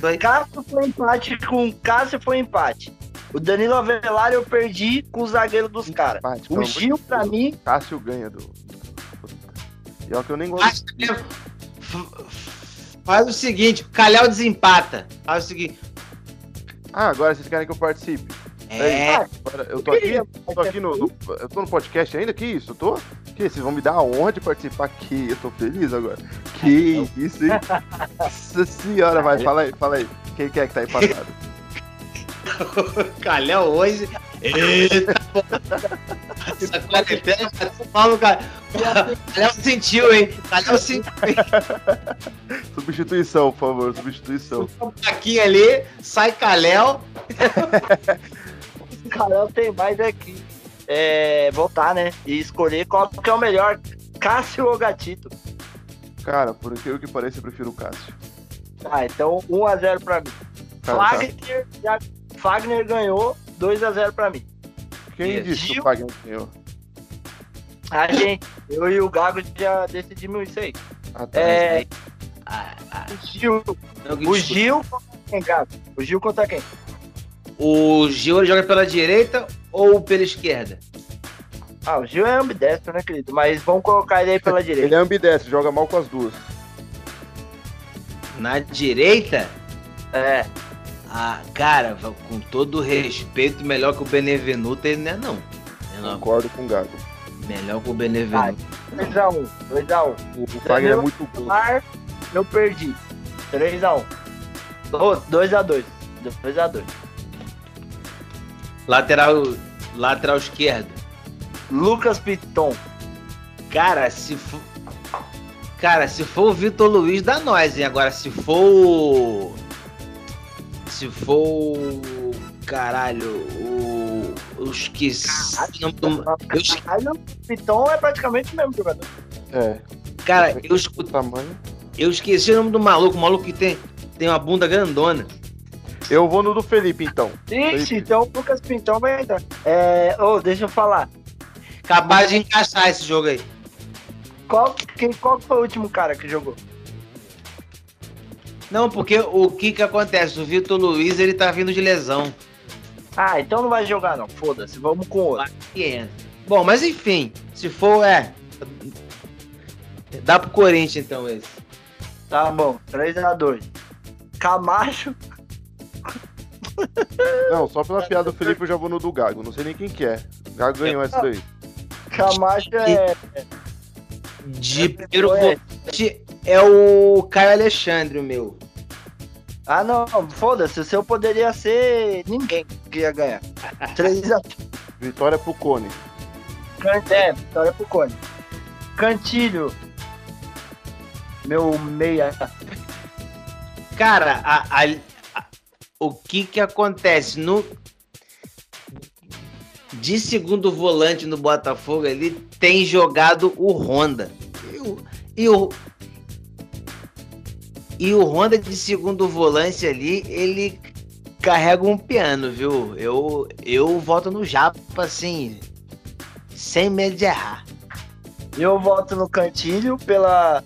Dois.
Cássio foi empate com Cássio foi empate. O Danilo Avelar eu perdi com o zagueiro dos caras. O Gil, pra mim,
Cássio ganha do. E é o que eu nem gosto.
Faz o seguinte, o Calhau desempata. Faz o seguinte.
Ah, agora vocês querem que eu participe?
É,
Agora, eu tô aqui, eu tô aqui no, no- Eu tô no podcast ainda? Que isso? Eu tô? Que vocês vão me dar a honra de participar aqui. Eu tô feliz agora. Que [laughs] isso, hein? Nossa senhora, vai, fala aí, fala aí. Quem que é que tá empatado? [laughs] [laughs]
o Calhau hoje. Eita, Essa quarentena bateu mal no Calhau. Calhau sentiu, hein? Calhau sentiu, hein?
Substituição, por favor, substituição.
Um plaquinho ali, sai Calhau. [laughs]
o cara tem mais aqui. é, votar, né? E escolher qual que é o melhor, Cássio ou Gatito.
Cara, por incrível que pareça, eu prefiro o Cássio.
Ah, então 1x0 pra mim.
Cara, tá.
Fagner, já- Fagner ganhou 2x0 pra mim.
Quem disse que o Fagner ganhou?
A gente, eu e o Gago já decidimos isso aí.
Ah, tá.
É,
Ah, ah,
o Gil,
não,
o. Gil contra quem, Gago? O Gil contra quem?
O Gil joga pela direita ou pela esquerda?
Ah, o Gil é ambidestro, né, querido? Mas vamos colocar ele aí pela [laughs] direita.
Ele é ambidestro, joga mal com as duas.
Na direita?
É,
Ah, cara, com todo respeito, melhor que o Benevenuto ele não é não. Não.
Concordo com o Gago.
Melhor que o Benevenuto.
2x1, 2x1.
O, o Fagner é muito bom.
Eu perdi. 3x1. Oh, 2x2. 2x2.
Lateral, lateral esquerdo.
Lucas Piton.
Cara, se for. Cara, se for o Vitor Luiz, dá nós, hein? Agora, se for. o- Se for. o- Caralho, o. Eu esqueci. o nome do- Eu esque-
Caralho, o Piton é praticamente o mesmo jogador.
É,
Cara, eu,
o
escu-
tamanho.
eu esqueci o nome do maluco. O maluco que tem, tem uma bunda grandona.
Eu vou no do Felipe, então.
Ixi, então o Lucas Pintão vai entrar. É, ô, deixa eu falar.
Capaz de encaixar esse jogo aí.
Qual, quem, qual que foi o último cara que jogou?
Não, porque o que que acontece? O Vitor Luiz, ele tá vindo de lesão.
Ah, então não vai jogar não. Foda-se, vamos com outro.
Bom, mas enfim, se for, é. Dá pro Corinthians então esse.
Tá bom, 3x2. Camacho,
Não, só pela piada do Felipe eu já vou no do Gago. Não sei nem quem que é. O Gago ganhou essa daí.
Camacho é.
De
É,
primeiro
é.
volante é o Caio Alexandre, o meu.
Ah, não, foda-se. O seu poderia ser ninguém que ia ganhar. [laughs] 3x2.
Vitória pro Cone.
É, vitória pro Cone. Cantilho. Meu meia.
Cara, a- a- a- o que que acontece no de segundo volante no Botafogo ele tem jogado o Honda e o, e o e o Honda de segundo volante ali ele carrega um piano, viu? Eu eu voto no Japa assim sem medo de errar.
Eu voto no Cantilho pela.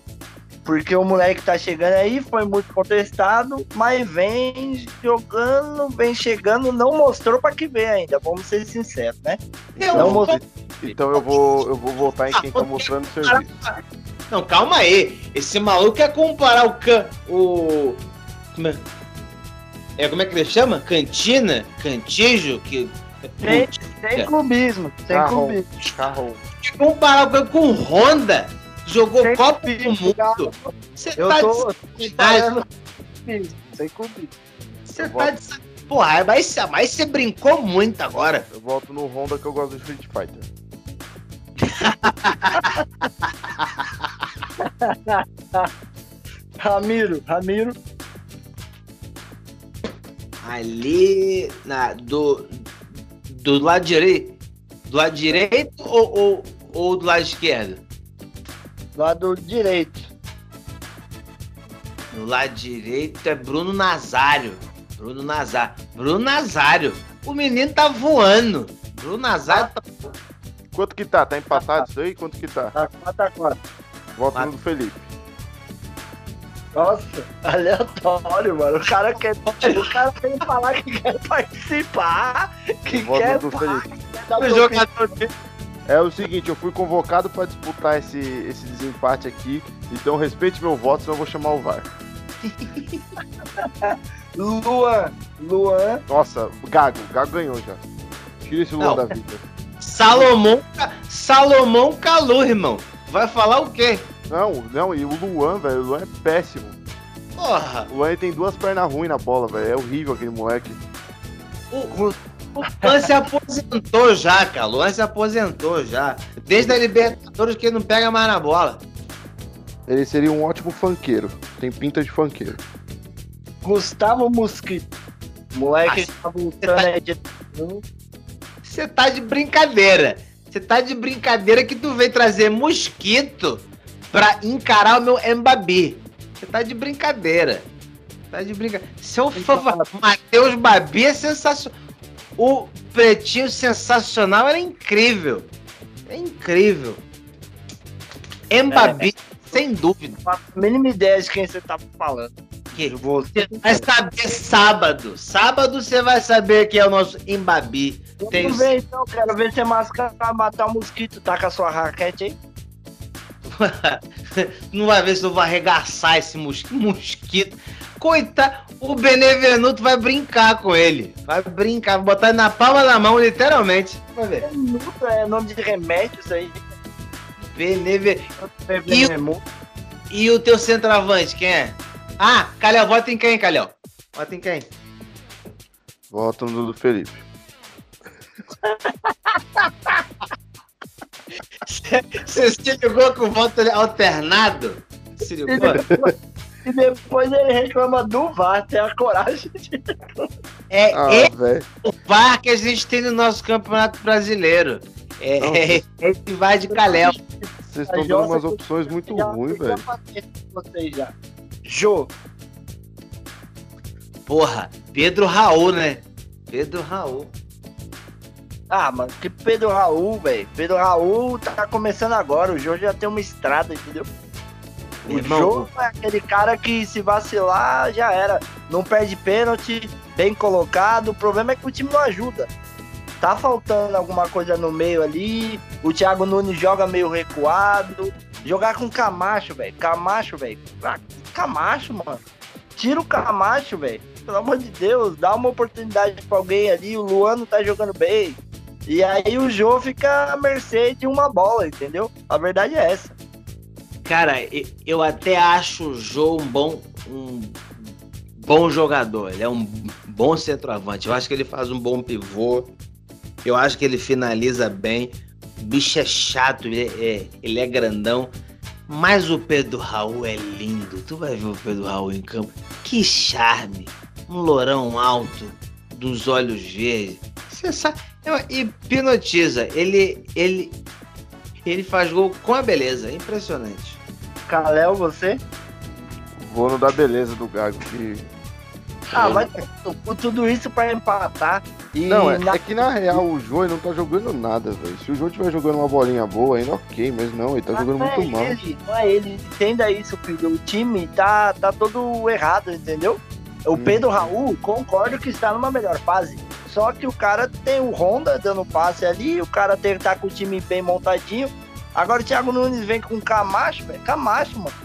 Porque o moleque tá chegando aí, foi muito contestado, mas vem jogando, vem chegando, não mostrou pra que vem ainda, vamos ser sinceros, né?
Eu
Não
vou-
mostrou.
Então eu vou, eu vou votar em quem tá mostrando o serviço.
Não, calma aí. Esse maluco quer comparar o can... o como é... é como é que ele chama? Cantina, cantijo, que
Sem, sem clubismo, sem
Carrão.
clubismo.
Carrão.
Quer comparar o can com Honda, jogou
Sem
Copa do. Mundo. Você
Eu
tá
tô
de
clubismo, sem clubismo.
você tá de sa- Porra, mas, mas você brincou muito agora.
Eu voto no Honda que eu gosto do Street Fighter. [laughs] [laughs]
Ramiro, Ramiro,
Ali na do do lado direito, do lado direito ou, ou, ou do lado esquerdo?
lado direito.
No lado direito é Bruno Nazário. Bruno Nazário. Bruno Nazário. O menino tá voando. Bruno Nazário tá...
Quanto que tá? Tá empatado isso aí? Quanto que tá?
Tá 4x4.
Voto no do Felipe.
Nossa, aleatório, mano. O cara quer. [laughs] O cara vem falar que quer participar, que
Voto
quer.
do Felipe.
O jogador.
É o seguinte, eu fui convocado pra disputar esse, esse desempate aqui, então respeite meu voto, senão eu vou chamar o VAR. [laughs]
Luan, Luan,
Nossa, Gago, Gago ganhou já. Tira esse Luan
Não.
da vida.
Salomão, Salomão Calu, irmão. Vai falar o quê?
Não, não, e o Luan, velho, o Luan é péssimo.
Porra.
O Luan tem duas pernas ruins na bola, velho. É horrível aquele moleque.
O, o, o Luan se aposentou já, cara. O Luan se aposentou já. Desde a Libertadores que ele não pega mais na bola.
Ele seria um ótimo funkeiro. Tem pinta de funkeiro.
Gustavo Mosquito. Moleque
Ah,
que tá voltando aí de.
Você Você tá de brincadeira. Você tá de brincadeira que tu veio trazer mosquito pra encarar o meu Mbabi. Você tá de brincadeira. Tá de brincadeira. Seu favor, Matheus Babi é sensacional. O pretinho sensacional era incrível. É incrível. Mbabi, sem dúvida.
Faço a mínima ideia de quem você tá falando.
Que você vai saber sábado. Sábado você vai saber que é o nosso Mbabi. Tem
Vamos ver então, quero ver você mascar matar o mosquito. Tá com a sua raquete aí? [laughs]
não vai ver se eu vou arregaçar esse mos- mosquito. Coitado, o Benevenuto vai brincar com ele. Vai brincar, vai botar ele na palma da mão, literalmente. Vai ver.
Benevenuto é nome de remédio isso aí.
Beneve...
Benevenuto.
E o teu centroavante, quem é? Ah, Calhau, vota em quem, Calhau? Vota em quem?
Volta no do Felipe. [laughs]
Você se ligou com voto alternado? Se
E
ligou?
depois, e depois ele reclama do VAR, tem a coragem de.
É,
Ah,
é o VAR que a gente tem no nosso campeonato brasileiro. É,
Não,
é, esse VAR de Calhau.
Vocês estão dando umas opções muito ruins, velho.
Vocês já. Jô,
Porra, Pedro Raul, né? Pedro Raul.
Ah, mano, que Pedro Raul, velho. Pedro Raul tá começando agora. O Jô já tem uma estrada, entendeu? O
Irmão,
Jô é aquele cara que se vacilar, já era. Não perde pênalti, bem colocado. O problema é que o time não ajuda. Tá faltando alguma coisa no meio ali. O Thiago Nunes joga meio recuado. Jogar com Camacho, velho. Camacho, velho. Ah, Camacho, mano. Tira o Camacho, velho. Pelo amor de Deus, dá uma oportunidade pra alguém ali. O Luano tá jogando bem. E aí o Jô fica à mercê de uma bola, entendeu? A verdade é essa.
Cara, eu até acho o Jô um bom, um bom jogador. Ele é um bom centroavante. Eu acho que ele faz um bom pivô. Eu acho que ele finaliza bem. O bicho é chato, ele é, ele é grandão. Mas o Pedro Raul é lindo. Tu vai ver o Pedro Raul em campo. Que charme. Um lourão alto, dos olhos verdes. Você sabe. E hipnotiza. Ele, ele, ele faz gol com a beleza. Impressionante.
Caléu, você?
Vou no da beleza do Gago. Que...
Ah, vai tudo isso pra empatar. E
Não, é,
na-
é que na real o Jô ele não tá jogando nada, velho. Se o Jô estiver jogando uma bolinha boa, ainda ok, mas não, ele tá
Mas
jogando
não
muito
é
mal.
Ele, não é ele, entenda isso, filho. O time tá, tá todo errado, entendeu? O
Hum.
Pedro Raul, concordo que está numa melhor fase. Só que o cara tem o Honda dando passe ali, o cara tem tá com o time bem montadinho. Agora o Thiago Nunes vem com o Camacho, velho. Camacho, mano.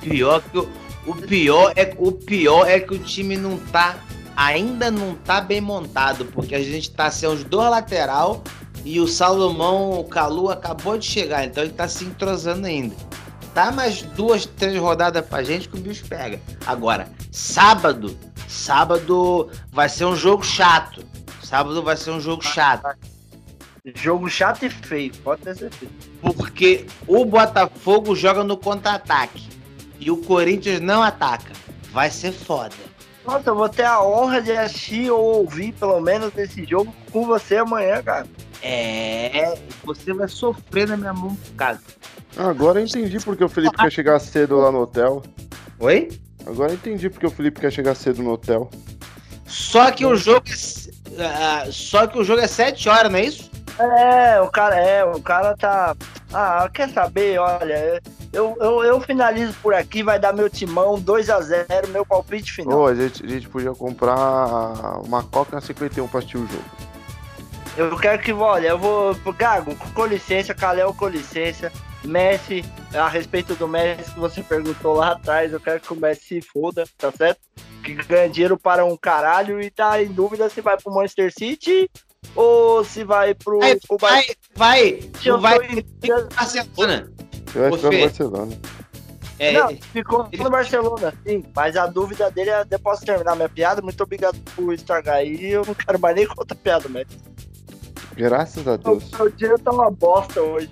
Pior que o, o pior é o pior é que o time não tá ainda não tá bem montado, porque a gente tá sem os dois lateral e o Salomão, o Calu acabou de chegar, então ele tá se entrosando ainda. Dá mais duas, três rodadas pra gente que o bicho pega. Agora, sábado, sábado vai ser um jogo chato. Sábado vai ser um jogo chato.
Jogo chato e feio, pode ter certeza.
Porque o Botafogo joga no contra-ataque e o Corinthians não ataca. Vai ser foda.
Nossa, eu vou ter a honra de assistir ou ouvir, pelo menos, esse jogo com você amanhã, cara.
É, você vai sofrer na minha mão, cara.
Agora eu entendi porque o Felipe quer chegar cedo lá no hotel.
Oi?
Agora eu entendi porque o Felipe quer chegar cedo no hotel.
Só que o jogo é, ah, só que o jogo é 7 horas, não é isso?
É, o cara é, o cara tá. Ah, quer saber? Olha, eu, eu, eu finalizo por aqui, vai dar meu timão 2 a 0 meu palpite final.
Ô, a gente, a gente podia comprar uma Coca 51 pra assistir o jogo.
Eu quero que, olha, eu vou. Gago, com licença, Calel, com licença. Messi, a respeito do Messi que você perguntou lá atrás, eu quero que o Messi se foda, tá certo? Que ganha dinheiro para um caralho e tá em dúvida se vai pro Manchester City ou se vai pro.
Vai,
pro
vai, vai,
Eu
vai
em-
pro Barcelona.
Vai
Ô,
ficar no
Fê.
Barcelona.
É,
Não, ficou
ele-
no Barcelona, sim. Mas a dúvida dele é. Eu posso terminar minha piada? Muito obrigado por estragar aí. Eu não quero mais nem [laughs] contar piada, Messi.
Graças a
O
Deus.
meu dia tá uma bosta hoje.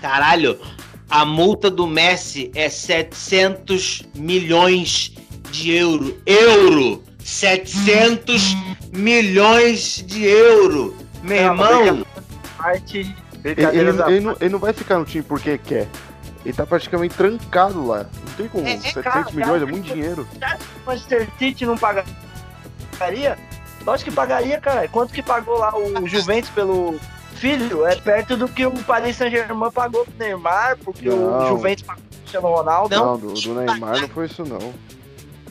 Caralho, a multa do Messi é 700 milhões de euro. Euro! 700 milhões de euro! Meu
É,
irmão,
Parte,
Ele, ele- não, ele não vai ficar no time porque quer. Ele tá praticamente trancado lá. Não tem como.
É, é
700
caro,
milhões
cara.
é muito dinheiro.
o Manchester City não pagaria? Lógico que pagaria, cara. Quanto que pagou lá o [laughs] Juventus pelo filho? É perto do que o Paris Saint-Germain pagou pro Neymar, porque
Não.
o Juventus pagou pro Cristiano Ronaldo.
Não, do, do Neymar não foi isso, não.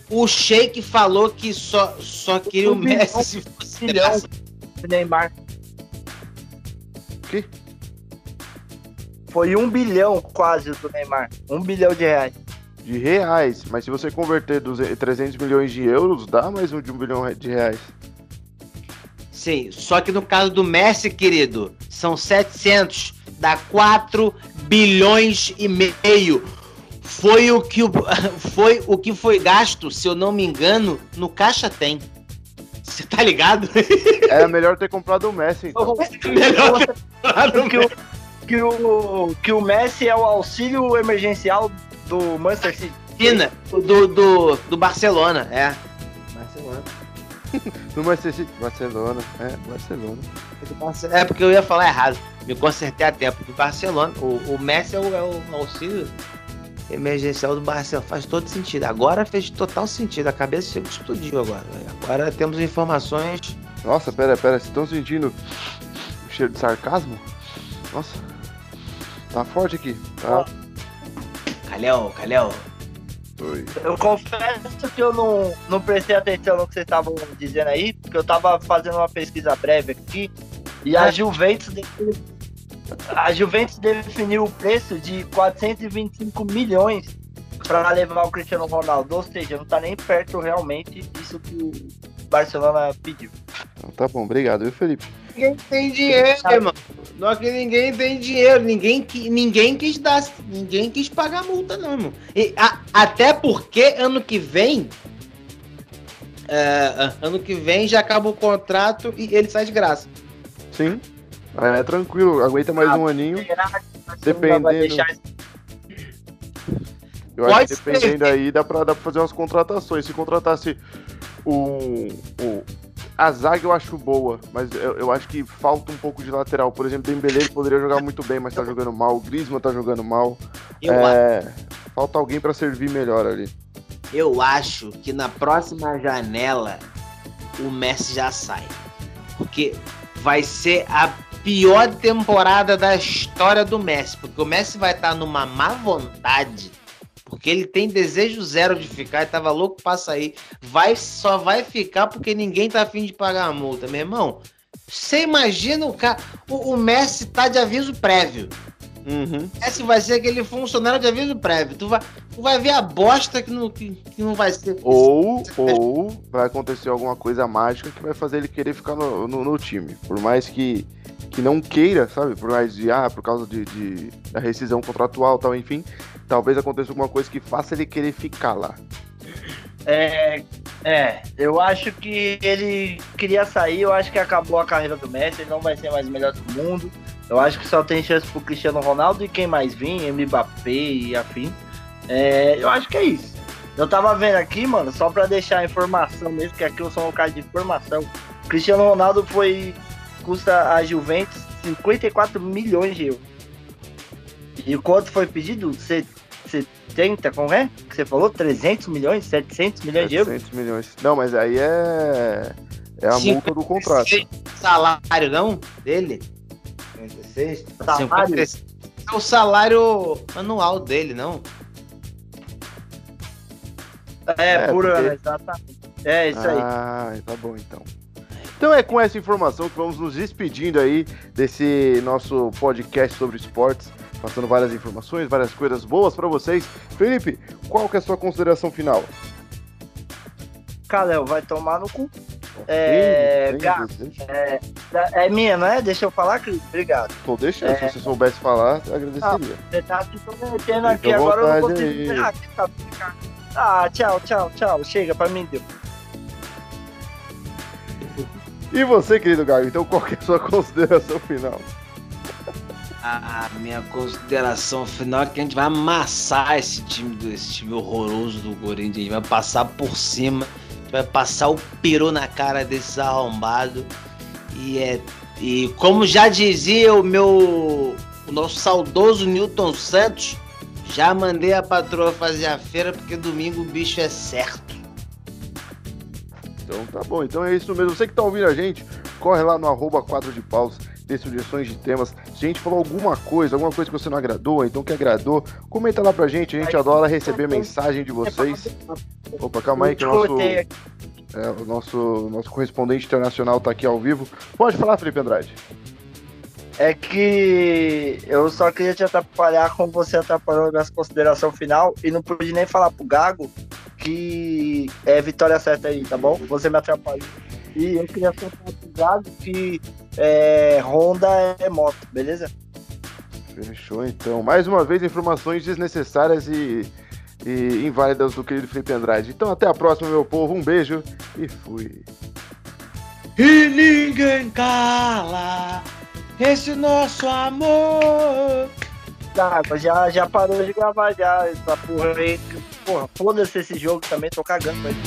o Sheik falou que só, só queria o
bilhão,
Messi se fosse.
O Neymar.
Que?
Foi um bilhão quase do Neymar. Um bilhão de reais.
De reais. Mas se você converter 200 300 milhões de euros, dá mais um de um bilhão de reais.
Sim, só que no caso do Messi, querido, são 700, dá 4 bilhões e meio. Foi o que o, [laughs] foi o que foi gasto, se eu não me engano, no Caixa Tem. Você tá ligado?
Era melhor ter comprado o Messi, então. [laughs]
Melhor
que, o, que, o, que o Messi é o auxílio emergencial do Manchester City.
China, do, do, do Barcelona, é. Barcelona. [laughs]
No Manchester. Barcelona. É, Barcelona.
É porque eu ia falar errado. Me consertei a tempo. Do Barcelona. O, o Messi é o, é o auxílio emergencial do Barcelona. Faz todo sentido. Agora fez total sentido. A cabeça chegou- explodiu agora. Agora temos informações.
Nossa, pera, pera. Vocês estão sentindo o cheiro de sarcasmo? Nossa. Tá forte aqui. Tá.
Calhão, calhão.
Oi.
Eu confesso que eu não, não prestei atenção no que vocês estavam dizendo aí, porque eu tava fazendo uma pesquisa breve aqui e a Juventus definiu, a Juventus definiu o preço de 425 milhões para levar o Cristiano Ronaldo, ou seja, não tá nem perto realmente disso que o Barcelona pediu.
Então tá bom, obrigado, viu, Felipe?
Ninguém tem dinheiro, irmão. Não é que ninguém tem dinheiro. Ninguém, ninguém quis dar. Ninguém quis pagar a multa, não, irmão. E, a- até porque ano que vem. é, ano que vem já acaba o contrato e ele sai de graça.
Sim. É, tranquilo, aguenta mais
Ah,
um aninho.
Será que o Barcelona
Dependendo. Eu acho
Pode
que
ser.
dependendo aí, dá pra, dá pra fazer umas contratações. Se contratasse o. o a zaga eu acho boa, mas eu, eu acho que falta um pouco de lateral. Por exemplo, Dembele ele poderia jogar muito bem, mas tá jogando mal. O Griezmann tá jogando mal.
Eu,
É, falta alguém pra servir melhor ali.
eu acho que na próxima janela o Messi já sai. Porque vai ser a pior temporada da história do Messi. Porque o Messi vai estar numa má vontade. Porque ele tem desejo zero de ficar e tava louco pra sair. Vai, só vai ficar porque ninguém tá afim de pagar a multa, meu irmão. Você imagina o cara. O, o Messi tá de aviso prévio.
Uhum.
Messi vai ser aquele funcionário de aviso prévio. Tu vai, tu vai ver a bosta que não, que, que não vai ser.
Ou, ou vai acontecer alguma coisa mágica que vai fazer ele querer ficar no, no, no time. Por mais que, que não queira, sabe? Por mais de, ah, por causa de, de- da rescisão contratual e tal, enfim. Talvez aconteça alguma coisa que faça ele querer ficar lá.
É, é, eu acho que ele queria sair, eu acho que acabou a carreira do Messi, ele não vai ser mais o melhor do mundo. Eu acho que só tem chance pro Cristiano Ronaldo e quem mais vir, Mbappé e afim. É, eu acho que é isso. Eu tava vendo aqui, mano, só pra deixar a informação mesmo, que aqui eu sou um cara de informação. Cristiano Ronaldo foi. custa a Juventus 54 milhões de euros. E quanto foi pedido? Cê- 70, como é? Que você falou? 300 milhões? 700 milhões de euros?
700 milhões. Não, mas aí é. É a multa do contrato.
Salário, não? Dele? 56?
Salário?
56. É o salário anual dele, não?
É,
É,
por
porque-
exatamente. É isso aí.
Ah, tá bom então. Então é com essa informação que vamos nos despedindo aí desse nosso podcast sobre esportes, passando várias informações, várias coisas boas pra vocês. Felipe, qual que é a sua consideração final?
Caléo, vai tomar no cu. É, Gá-
desejo?
É minha, não é? Deixa eu falar, Cris? Obrigado.
Tô deixando,
É.
se você soubesse falar, agradeceria.
Você tá se prometendo aqui, agora eu não consigo. Ah, tá, ah, tchau, tchau, tchau. Chega, pra mim deu.
E você, querido Gago, então qual que é a sua [laughs] consideração final?
A minha consideração final é que a gente vai amassar esse time, esse time horroroso do Corinthians. A gente vai passar por cima, vai passar o peru na cara desses arrombados. E é E como já dizia o meu o nosso saudoso Newton Santos, já mandei a patroa fazer a feira porque domingo o bicho é certo.
Então tá bom, então é isso mesmo. Você que tá ouvindo a gente, corre lá no arroba 4 de paus, dê sugestões de temas. Se a gente falou alguma coisa, alguma coisa que você não agradou, então que agradou, comenta lá pra gente. A gente adora receber mensagem de vocês. Opa, calma aí que o nosso, é, o nosso, nosso correspondente internacional tá aqui ao vivo. Pode falar, Felipe Andrade.
É que eu só queria te atrapalhar como você atrapalhou nessa consideração final e não pude nem falar pro Gago que é vitória certa aí, tá bom? Você me atrapalhou. E eu queria só falar que é, Honda é moto, beleza?
Fechou então. Mais uma vez, informações desnecessárias e, e inválidas do querido Felipe Andrade. Então até a próxima, meu povo. Um beijo e fui.
E ninguém cala esse nosso amor.
Tá, já, já parou de gravar já essa porra aí. Porra, foda-se esse jogo também, tô cagando, velho.